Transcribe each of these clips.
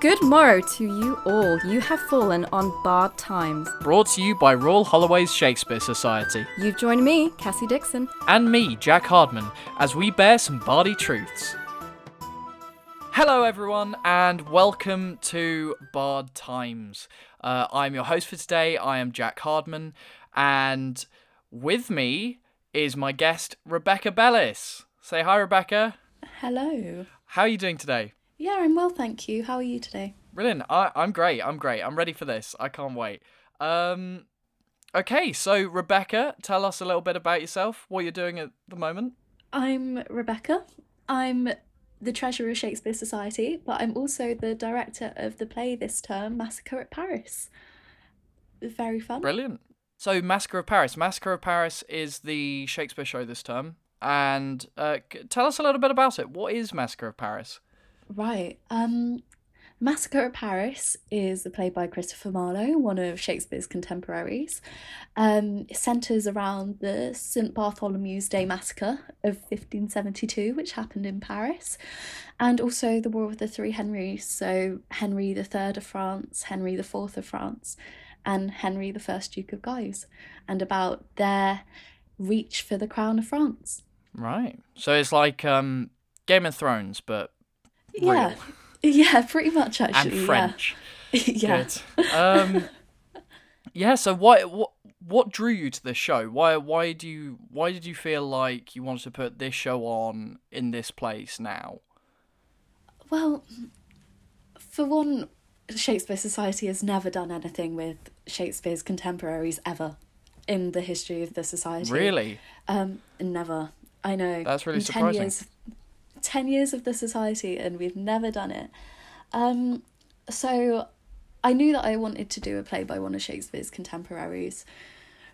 Good morrow to you all. You have fallen on Bard times. Brought to you by Royal Holloway's Shakespeare Society. You've joined me, Cassie Dixon. And me, Jack Hardman, as we bear some bardy truths. Hello, everyone, and welcome to Bard Times. Uh, I'm your host for today. I am Jack Hardman, and with me is my guest, Rebecca Bellis. Say hi, Rebecca. Hello. How are you doing today? Yeah, I'm well, thank you. How are you today? Brilliant. I, I'm great. I'm great. I'm ready for this. I can't wait. Um, okay, so Rebecca, tell us a little bit about yourself, what you're doing at the moment. I'm Rebecca. I'm the treasurer of Shakespeare Society, but I'm also the director of the play this term, Massacre at Paris. Very fun. Brilliant. So, Massacre of Paris. Massacre of Paris is the Shakespeare show this term. And uh, tell us a little bit about it. What is Massacre of Paris? Right. Um, Massacre at Paris is a play by Christopher Marlowe, one of Shakespeare's contemporaries. Um, it centres around the St Bartholomew's Day Massacre of 1572, which happened in Paris, and also the War of the Three Henrys, so Henry III of France, Henry IV of France, and Henry I, Duke of Guise, and about their reach for the crown of France. Right. So it's like um, Game of Thrones, but real. Yeah. Yeah, pretty much actually. and French. Yeah. Good. Um, yeah. So why what what drew you to this show? Why why do you why did you feel like you wanted to put this show on in this place now? Well, for one, Shakespeare Society has never done anything with Shakespeare's contemporaries ever in the history of the society. Really? Um, never. I know. That's really In surprising. Ten years, ten years of the society, and we've never done it. Um, so I knew that I wanted to do a play by one of Shakespeare's contemporaries.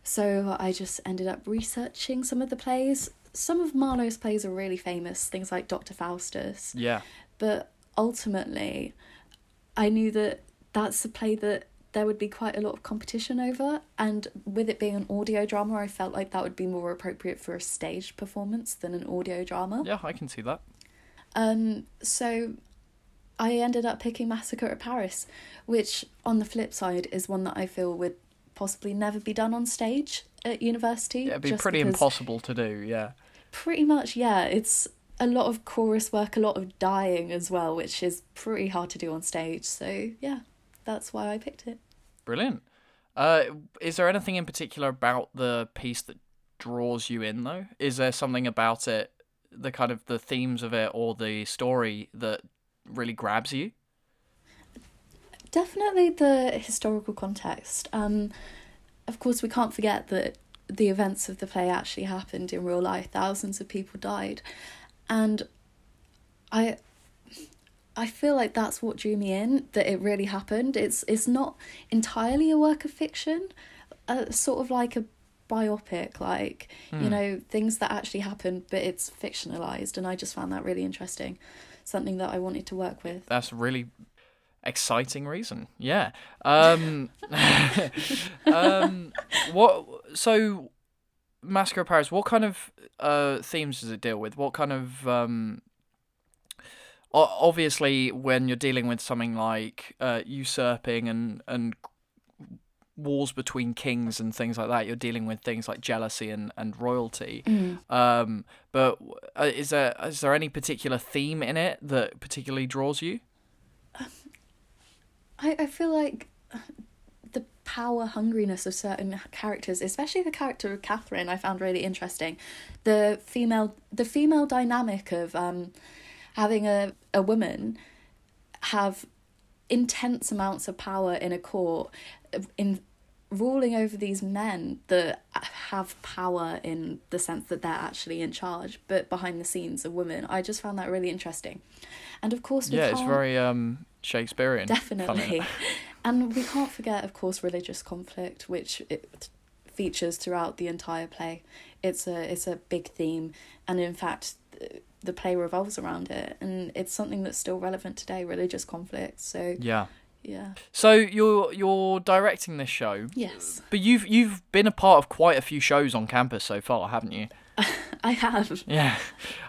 So I just ended up researching some of the plays. Some of Marlowe's plays are really famous, things like Dr. Faustus. Yeah. But ultimately, I knew that that's a play that there would be quite a lot of competition over. And with it being an audio drama, I felt like that would be more appropriate for a stage performance than an audio drama. Yeah, I can see that. Um, so I ended up picking Massacre at Paris, which on the flip side is one that I feel would possibly never be done on stage at university. Yeah, it'd be pretty impossible to do. Yeah. Pretty much, yeah. It's a lot of chorus work, a lot of dying as well, which is pretty hard to do on stage. So yeah, that's why I picked it. Brilliant. Uh, is there anything in particular about the piece that draws you in though? Is there something about it, the kind of the themes of it or the story that really grabs you? Definitely the historical context. Um, of course, we can't forget that the events of the play actually happened in real life. Thousands of people died, and I, I feel like that's what drew me in. That it really happened. It's it's not entirely a work of fiction, uh, sort of like a biopic, like you know things that actually happened, but it's fictionalized, and I just found that really interesting. Something that I wanted to work with. That's really exciting reason. Yeah. Um, um, what? So, Massacre of Paris. What kind of uh themes does it deal with? What kind of um? Obviously, when you're dealing with something like uh, usurping and and wars between kings and things like that, you're dealing with things like jealousy and, and royalty. Um, but uh, is there is there any particular theme in it that particularly draws you? I, I feel like the power hungriness of certain characters, especially the character of Catherine, I found really interesting. The female the female dynamic of um having a, a woman have intense amounts of power in a court in ruling over these men that have power in the sense that they're actually in charge but behind the scenes are women i just found that really interesting and of course Yeah, it's very um Shakespearean. Definitely. and we can't forget, of course, religious conflict, which it features throughout the entire play. It's a it's a big theme, and in fact, th- the play revolves around it, and it's something that's still relevant today. Religious conflict. So Yeah. Yeah, So you're you're directing this show, yes, but you've you've been a part of quite a few shows on campus so far, haven't you? I have. Yeah.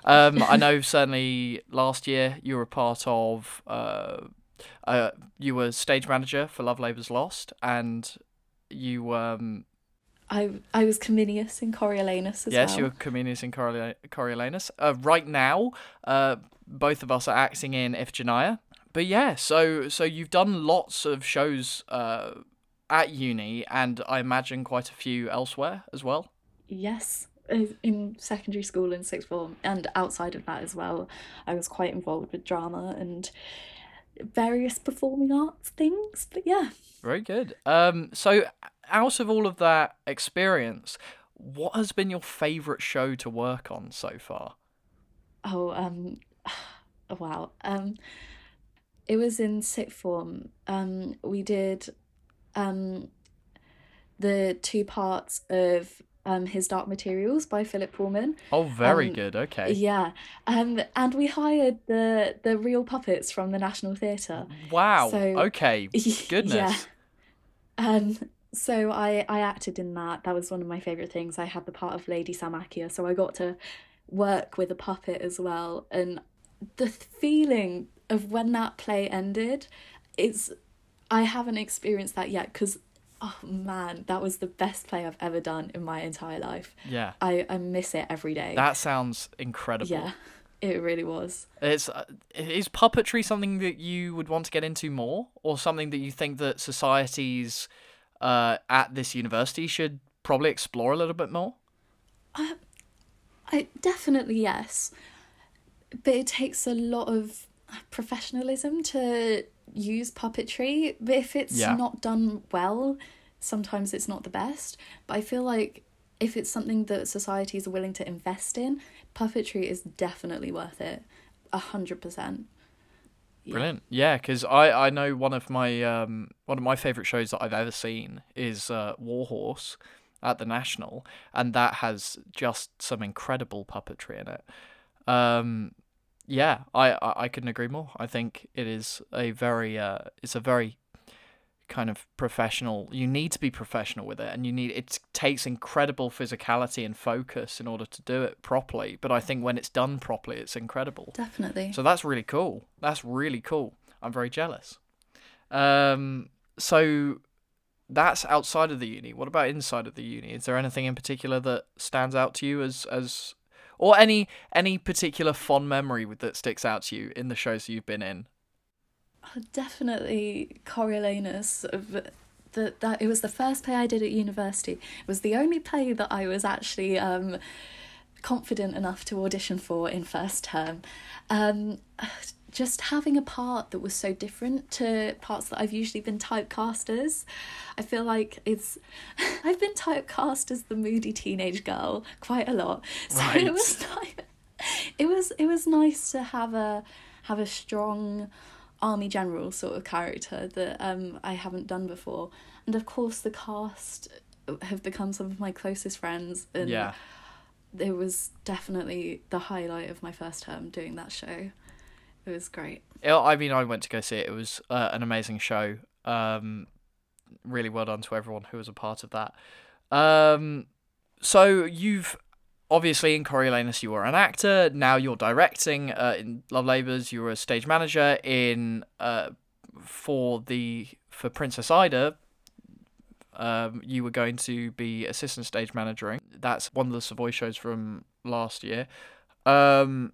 Um, I know certainly last year you were a part of uh, uh, you were stage manager for Love Labour's Lost, and you um I I was Cominius in Coriolanus as yes, well. Yes, you were Cominius in Coriola- Coriolanus. Uh, right now, uh, both of us are acting in Iphigenia. But yeah, so so you've done lots of shows uh, at uni, and I imagine quite a few elsewhere as well. Yes, in secondary school and sixth form, and outside of that as well, I was quite involved with drama and various performing arts things. But yeah, Very good. Um, so out of all of that experience, what has been your favourite show to work on so far? oh um, wow um, it was in sixth form. Um, we did um the two parts of um his Dark Materials by Philip Pullman. Oh, very Um, good. Okay. Yeah, um, and we hired the the real puppets from the National Theatre. Wow. So- okay. Goodness. Yeah. Um, so I I acted in that. That was one of my favorite things. I had the part of Lady Salmakia, so I got to work with a puppet as well. And the feeling of when that play ended, it's I haven't experienced that yet because oh man, that was the best play I've ever done in my entire life. Yeah. I I miss it every day. That sounds incredible. yeah, it really was. It's uh, is puppetry something that you would want to get into more, or something that you think that societies uh, at this university should probably explore a little bit more? I definitely yes, but it takes a lot of professionalism to use puppetry. But if it's Yeah. not done well, sometimes it's not the best. But I feel like if it's something that society is willing to invest in, puppetry is definitely worth it. A hundred percent. Brilliant. Yeah, because I, I know one of my um one of my favorite shows that I've ever seen is uh, Warhorse at the National, and that has just some incredible puppetry in it. Um, yeah, I, I I couldn't agree more. I think it is a very uh it's a very kind of professional. You need to be professional with it, and you need it takes incredible physicality and focus in order to do it properly. But I think when it's done properly, it's incredible. Definitely. So that's really cool. That's really cool. I'm very jealous. Um, so that's outside of the uni. What about inside of the uni? Is there anything in particular that stands out to you as as or any any particular fond memory that sticks out to you in the shows you've been in? Oh, definitely Coriolanus. of- That that it was the first play I did at university. It was the only play that I was actually um, confident enough to audition for in first term. Um, just having a part that was so different to parts that I've usually been typecast as. I feel like it's I've been typecast as the moody teenage girl quite a lot. So Right. it was nice. It was it was nice to have a have a strong army general sort of character that um I haven't done before. And of course the cast have become some of my closest friends and yeah. it was definitely the highlight of my first term doing that show. It was great. It- I mean, I went to go see it. It was uh, an amazing show. Um, really well done to everyone who was a part of that. Um, so you've obviously in Coriolanus you were an actor. Now you're directing. Uh, in Love Labours you were a stage manager. In uh, for the for Princess Ida. Um, you were going to be assistant stage managering. That's one of the Savoy shows from last year. Um,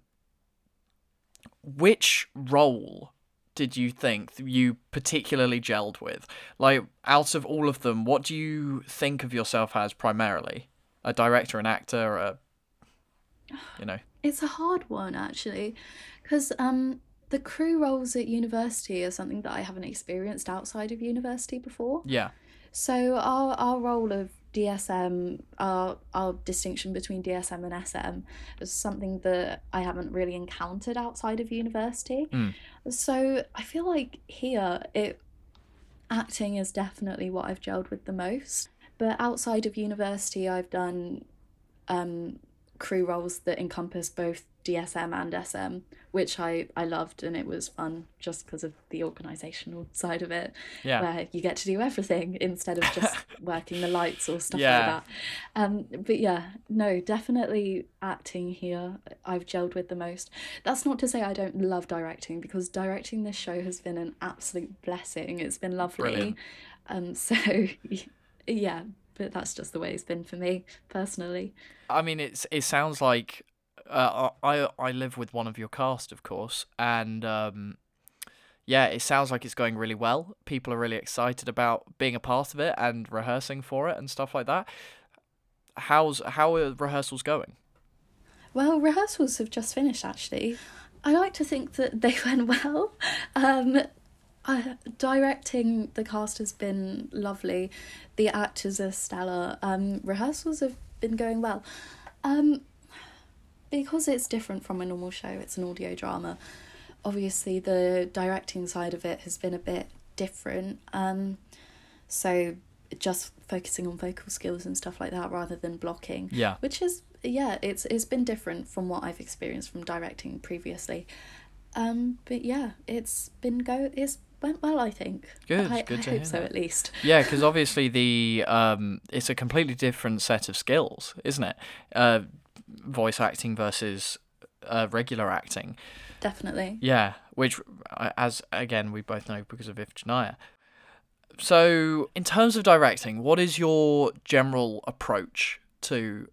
which role did you think you particularly gelled with? Like, out of all of them, what do you think of yourself as primarily? A director, an actor, a. You know. It's a hard one actually, because um the crew roles at university are something that I haven't experienced outside of university before. Yeah. So our our role of DSM, our our distinction between DSM and SM, is something that I haven't really encountered outside of university. Mm. So I feel like here it acting is definitely what I've gelled with the most. But outside of university, I've done um, crew roles that encompass both DSM and SM, which I, I loved and it was fun just because of the organisational side of it, Yeah. where you get to do everything instead of just working the lights or stuff Yeah. like that. Um, but yeah, no, definitely acting here I've gelled with the most. That's not to say I don't love directing because directing this show has been an absolute blessing. It's been lovely. Brilliant. Um, so yeah, but that's just the way it's been for me personally. I mean, it's it sounds like uh, I I live with one of your cast, of course, and um, yeah, it sounds like it's going really well. People are really excited about being a part of it and rehearsing for it and stuff like that. How's how are rehearsals going? Well, rehearsals have just finished actually. I like to think that they went well. Um, I, directing the cast has been lovely. The actors are stellar. Um, rehearsals have been going well. Um, because it's different from a normal show, it's an audio drama. Obviously, the directing side of it has been a bit different. Um, so just focusing on vocal skills and stuff like that rather than blocking Yeah. which is yeah it's it's been different from what i've experienced from directing previously um but yeah it's been go it's went well i think Good, i, good I to hope hear so that. at least Yeah, because obviously the um, it's a completely different set of skills, isn't it? Uh, voice acting versus uh, regular acting. definitely Yeah, which, uh, as again we both know because of Iphigenia. So, in terms of directing, what is your general approach to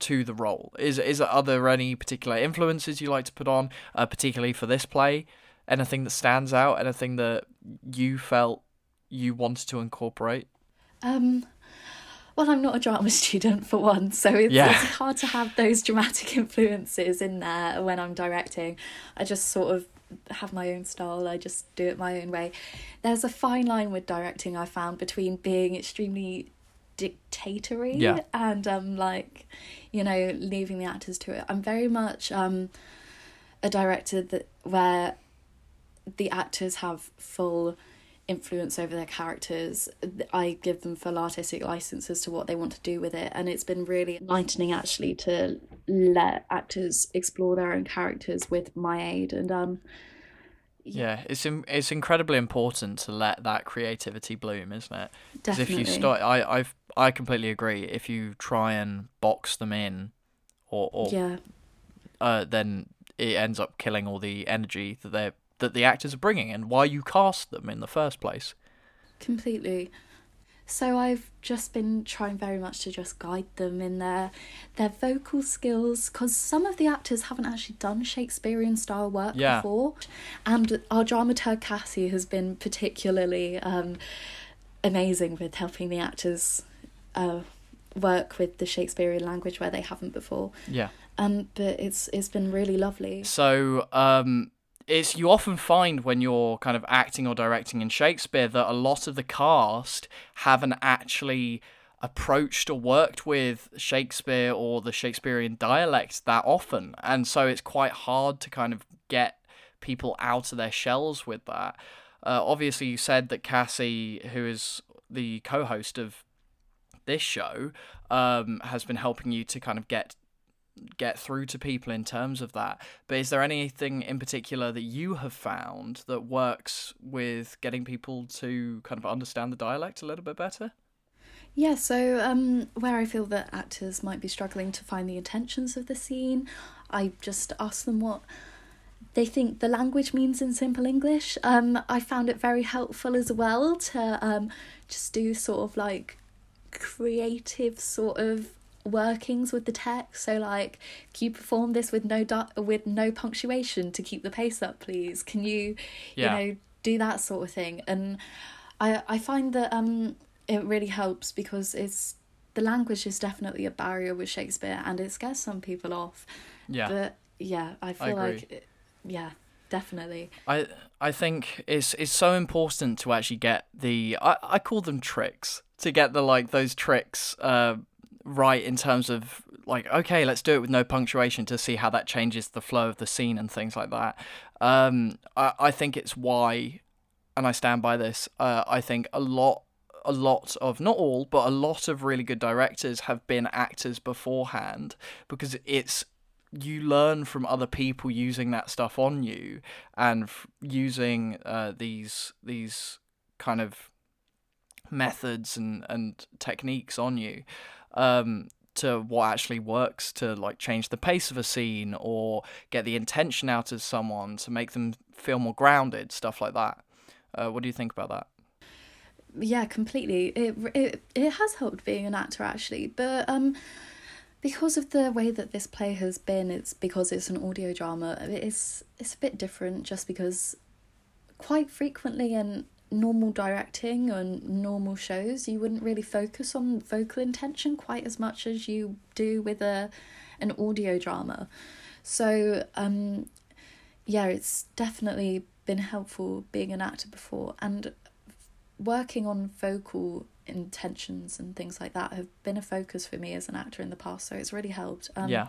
to the role? Is is are there any particular influences you like to put on, uh, particularly for this play? Anything that stands out? Anything that you felt you wanted to incorporate? um well i'm not a drama student for one so it's, Yeah. it's hard to have those dramatic influences in there when i'm directing i just sort of have my own style i just do it my own way there's a fine line with directing i found between being extremely dictatory Yeah. and um like you know leaving the actors to it i'm very much um a director that where the actors have full influence over their characters i give them full artistic license as to what they want to do with it. And it's been really enlightening actually to let actors explore their own characters with my aid. And um Yeah, it's in, it's incredibly important to let that creativity bloom, isn't it? Because if you start, I I've I completely agree. If you try and box them in, or or yeah. uh, then it ends up killing all the energy that they are that the actors are bringing and why you cast them in the first place. completely so i've just been trying very much to just guide them in their their vocal skills because some of the actors haven't actually done shakespearean style work Yeah. before and our dramaturg cassie has been particularly um amazing with helping the actors uh work with the shakespearean language where they haven't before Yeah. um but it's it's been really lovely So um, it's you often find when you're kind of acting or directing in Shakespeare that a lot of the cast haven't actually approached or worked with Shakespeare or the Shakespearean dialect that often, and so it's quite hard to kind of get people out of their shells with that. Uh, obviously, you said that Cassie, who is the co-host of this show, um, has been helping you to kind of get get through to people in terms of that. But is there anything in particular that you have found that works with getting people to kind of understand the dialect a little bit better? Yeah, so um, where I feel that actors might be struggling to find the intentions of the scene, I just ask them what they think the language means in simple English. Um, I found it very helpful as well to um, just do sort of like creative sort of workings with the text. So like, can you perform this with no du- with no punctuation to keep the pace up, please? Can you, Yeah. you know, do that sort of thing? And I I find that um it really helps because it's the language is definitely a barrier with Shakespeare and it scares some people off. Yeah. But yeah, I feel agree. like it, yeah, definitely. I I think it's it's so important to actually get the I, I call them tricks to get the like those tricks uh right in terms of like okay let's do it with no punctuation to see how that changes the flow of the scene and things like that. Um I I think it's why and I stand by this. Uh, I think a lot a lot of not all but a lot of really good directors have been actors beforehand because it's you learn from other people using that stuff on you and f- using uh, these these kind of methods and and techniques on you um, to what actually works to like change the pace of a scene or get the intention out of someone to make them feel more grounded stuff like that. Uh, what do you think about that? Yeah completely. It, it it has helped being an actor actually but um because of the way that this play has been it's because it's an audio drama it's it's a bit different just because quite frequently in normal directing and normal shows you wouldn't really focus on vocal intention quite as much as you do with a an audio drama. So um yeah it's definitely been helpful being an actor before and working on vocal intentions and things like that have been a focus for me as an actor in the past so it's really helped. Um, yeah.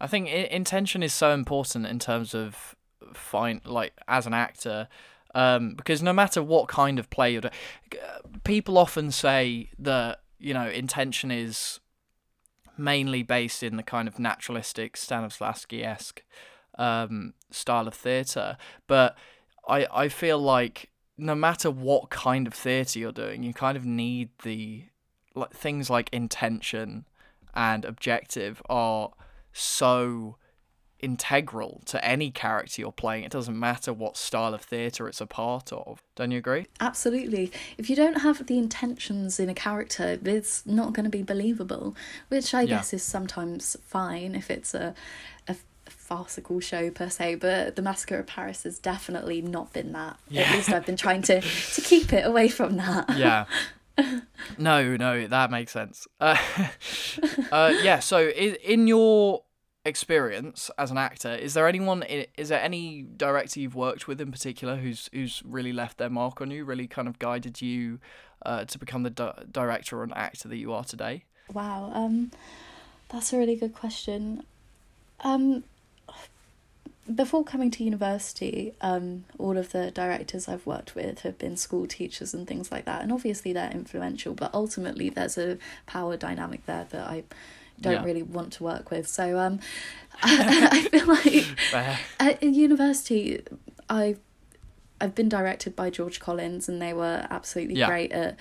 I think intention is so important in terms of fine like as an actor um, because no matter what kind of play you're doing people often say that you know intention is mainly based in the kind of naturalistic stanislavski-esque um, style of theatre. But I, I feel like no matter what kind of theatre you're doing, you kind of need the like things like intention and objective are so integral to any character you're playing. It doesn't matter what style of theatre it's a part of. Don't you agree? Absolutely. If you don't have the intentions in a character, it's not going to be believable, which I Yeah. guess is sometimes fine if it's a, a farcical show per se, but The Massacre of Paris has definitely not been that. Yeah. At least I've been trying to, to keep it away from that. Yeah. no, no, that makes sense. Uh, uh, yeah. So, in, in your experience as an actor, is there anyone? Is there any director you've worked with in particular who's who's really left their mark on you? Really kind of guided you uh, to become the di- director or an actor that you are today? Wow, um, that's a really good question. Um, before coming to university, um, all of the directors I've worked with have been school teachers and things like that, and obviously they're influential. But ultimately, there's a power dynamic there that I don't Yeah. really want to work with. So um, I, feel like Fair. at university, I I've been directed by George Collins, and they were absolutely Yeah. great at.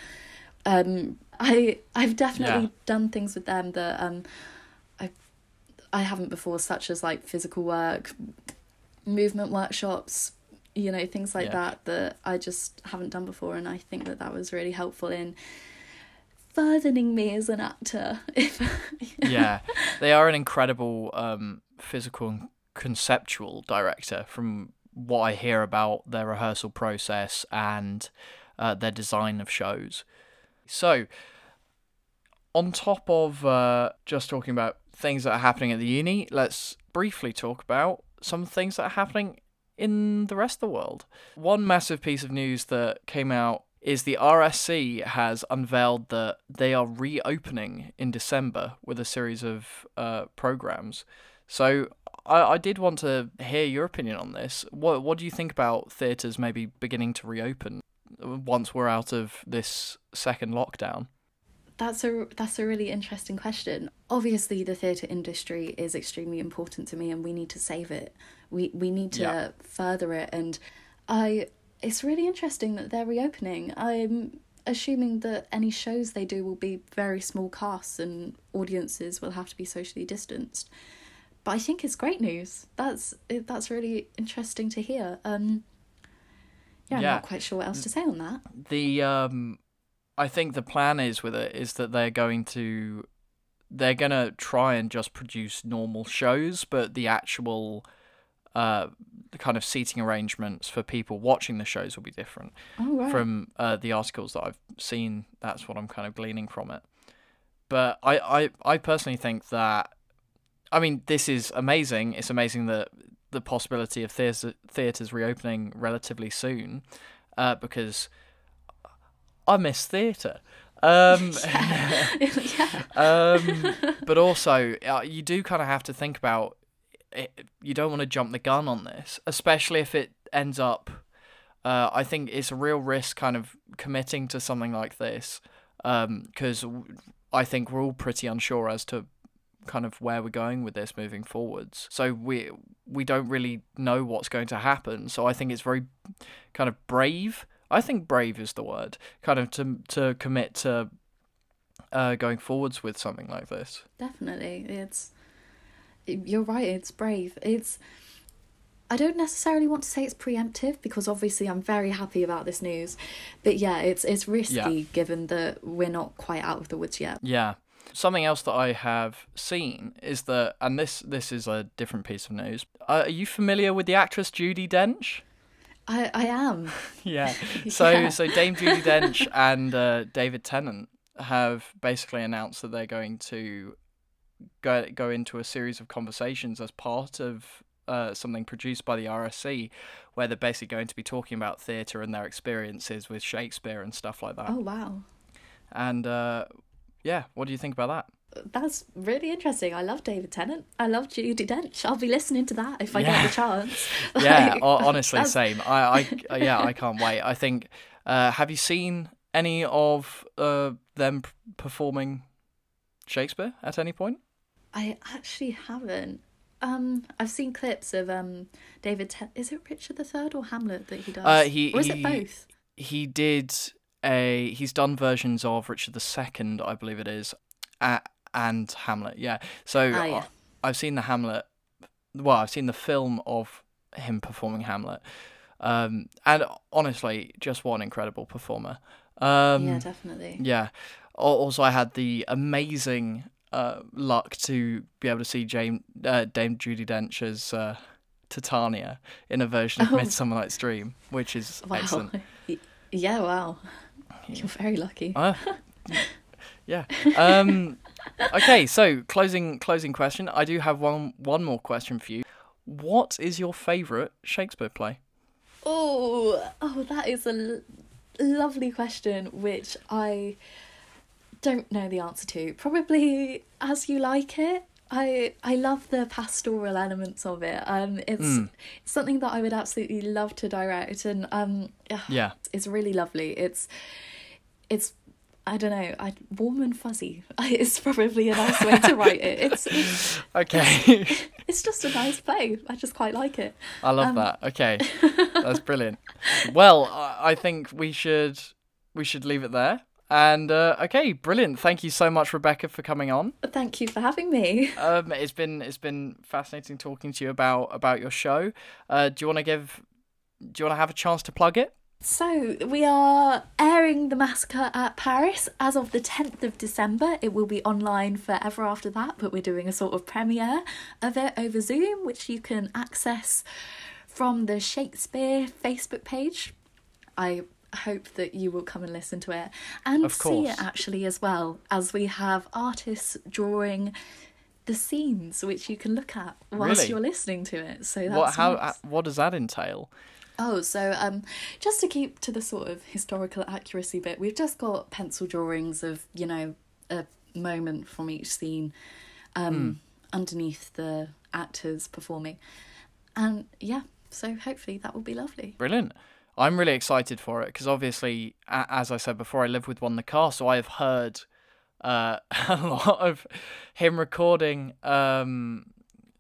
Um, I I've definitely Yeah. done things with them that um, I I haven't before, such as like physical work, movement workshops, you know, things like Yeah. that that I just haven't done before, and I think that that was really helpful in furthering me as an actor. If yeah, they are an incredible um, physical and conceptual director from what I hear about their rehearsal process and uh, their design of shows. So, on top of uh, just talking about things that are happening at the uni, let's briefly talk about some things that are happening in the rest of the world. One massive piece of news that came out is the RSC has unveiled that they are reopening in December with a series of uh, programs. So I, I did want to hear your opinion on this. What what do you think about theatres maybe beginning to reopen once we're out of this second lockdown? That's a that's a really interesting question. Obviously, the theatre industry is extremely important to me, and we need to save it. We we need to Yeah. further it, and I. It's really interesting that they're reopening. I'm assuming that any shows they do will be very small casts, and audiences will have to be socially distanced. But I think it's great news. That's that's really interesting to hear. Um, yeah, I'm Yeah. not quite sure what else to say on that. the um I think the plan is with it is that they're going to they're going to try and just produce normal shows but the actual uh the kind of seating arrangements for people watching the shows will be different Oh right. from uh, the articles that I've seen that's what I'm kind of gleaning from it but I, I I personally think that I mean this is amazing it's amazing that the possibility of theatres theatres reopening relatively soon uh, because I miss theatre. Um, yeah. um, but also, uh, you do kind of have to think about it, you don't want to jump the gun on this, especially if it ends up. Uh, I think it's a real risk kind of committing to something like this because I think we're all pretty unsure as to kind of where we're going with this moving forwards. So we we don't really know what's going to happen. So I think it's very kind of brave. I think brave is the word. Kind of to to commit to uh, going forwards with something like this. Definitely. It's you're right, it's brave. It's I don't necessarily want to say it's preemptive because obviously I'm very happy about this news. But yeah, it's it's risky Yeah. given that we're not quite out of the woods yet. Yeah. Something else that I have seen is that, and this this is a different piece of news. Uh, are you familiar with the actress Judi Dench? I, I am. Yeah. So Yeah. so Dame Judi Dench and uh, David Tennant have basically announced that they're going to go go into a series of conversations as part of uh, something produced by the RSC, where they're basically going to be talking about theatre and their experiences with Shakespeare and stuff like that. Oh wow. And uh, yeah, what do you think about that? That's really interesting. I love David Tennant. I love Judi Dench. I'll be listening to that if I Yeah. get the chance. yeah, Like, ho- honestly, that's- same. I, I, yeah, I can't wait. I think. Uh, have you seen any of uh, them performing Shakespeare at any point? I actually haven't. Um, I've seen clips of um David. Ten- is it Richard III or Hamlet that he does? Uh, he- or is he- it both? He did a. He's done versions of Richard II, I believe it is, uh, and Hamlet. Yeah. So Ah, yeah. I, I've seen the Hamlet. Well, I've seen the film of him performing Hamlet. Um, and honestly, just an incredible performer. Um, yeah, definitely. Yeah. Also, I had the amazing uh, luck to be able to see Jane, uh, Dame Judi Dench as uh, Titania in a version of Oh. Midsummer Night's Dream, which is Wow. excellent. Yeah, wow. You're very lucky. Uh, yeah. Um, okay, so closing closing question. I do have one one more question for you. What is your favourite Shakespeare play? Oh, oh, that is a l- lovely question, which I don't know the answer to. Probably as you like it. I I love the pastoral elements of it. Um, it's Mm. it's something that I would absolutely love to direct, and um, Yeah. it's really lovely. It's it's I don't know, I warm and fuzzy. It's probably a nice way to write it. It's it's, Okay. it's just a nice play. I just quite like it. I love Um, that. Okay, that's brilliant. Well, I, I think we should we should leave it there. And uh, okay, brilliant. Thank you so much, Rebecca, for coming on. Thank you for having me. Um, it's been it's been fascinating talking to you about about your show. Uh, do you want to give? Do you want to have a chance to plug it? So, we are airing The Massacre at Paris as of the 10th of December. It will be online forever after that, but we're doing a sort of premiere of it over Zoom, which you can access from the Shakespeare Facebook page. I hope that you will come and listen to it and see it actually as well, as we have artists drawing the scenes which you can look at whilst Really? you're listening to it. So that's what how nice. uh, what does that entail? Oh, so um, just to keep to the sort of historical accuracy bit, we've just got pencil drawings of you know a moment from each scene, um, underneath the actors performing, and yeah, so hopefully that will be lovely. Brilliant. I'm really excited for it because obviously, as I said before, I live with one in the car, so I have heard uh, a lot of him recording um,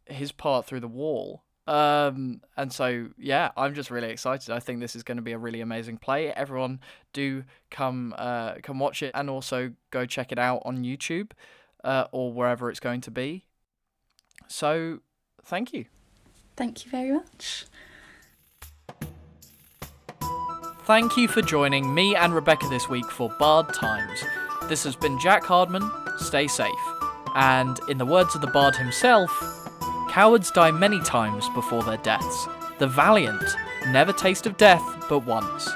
his part through the wall. Um, and so, yeah, I'm just really excited. I think this is going to be a really amazing play. Everyone, do come uh, come watch it, and also go check it out on YouTube uh, or wherever it's going to be. So, thank you. Thank you very much. Thank you for joining me and Rebecca this week for Bard Times. This has been Jack Hardman. Stay safe. And in the words of the Bard himself, cowards die many times before their deaths. The valiant never taste of death but once.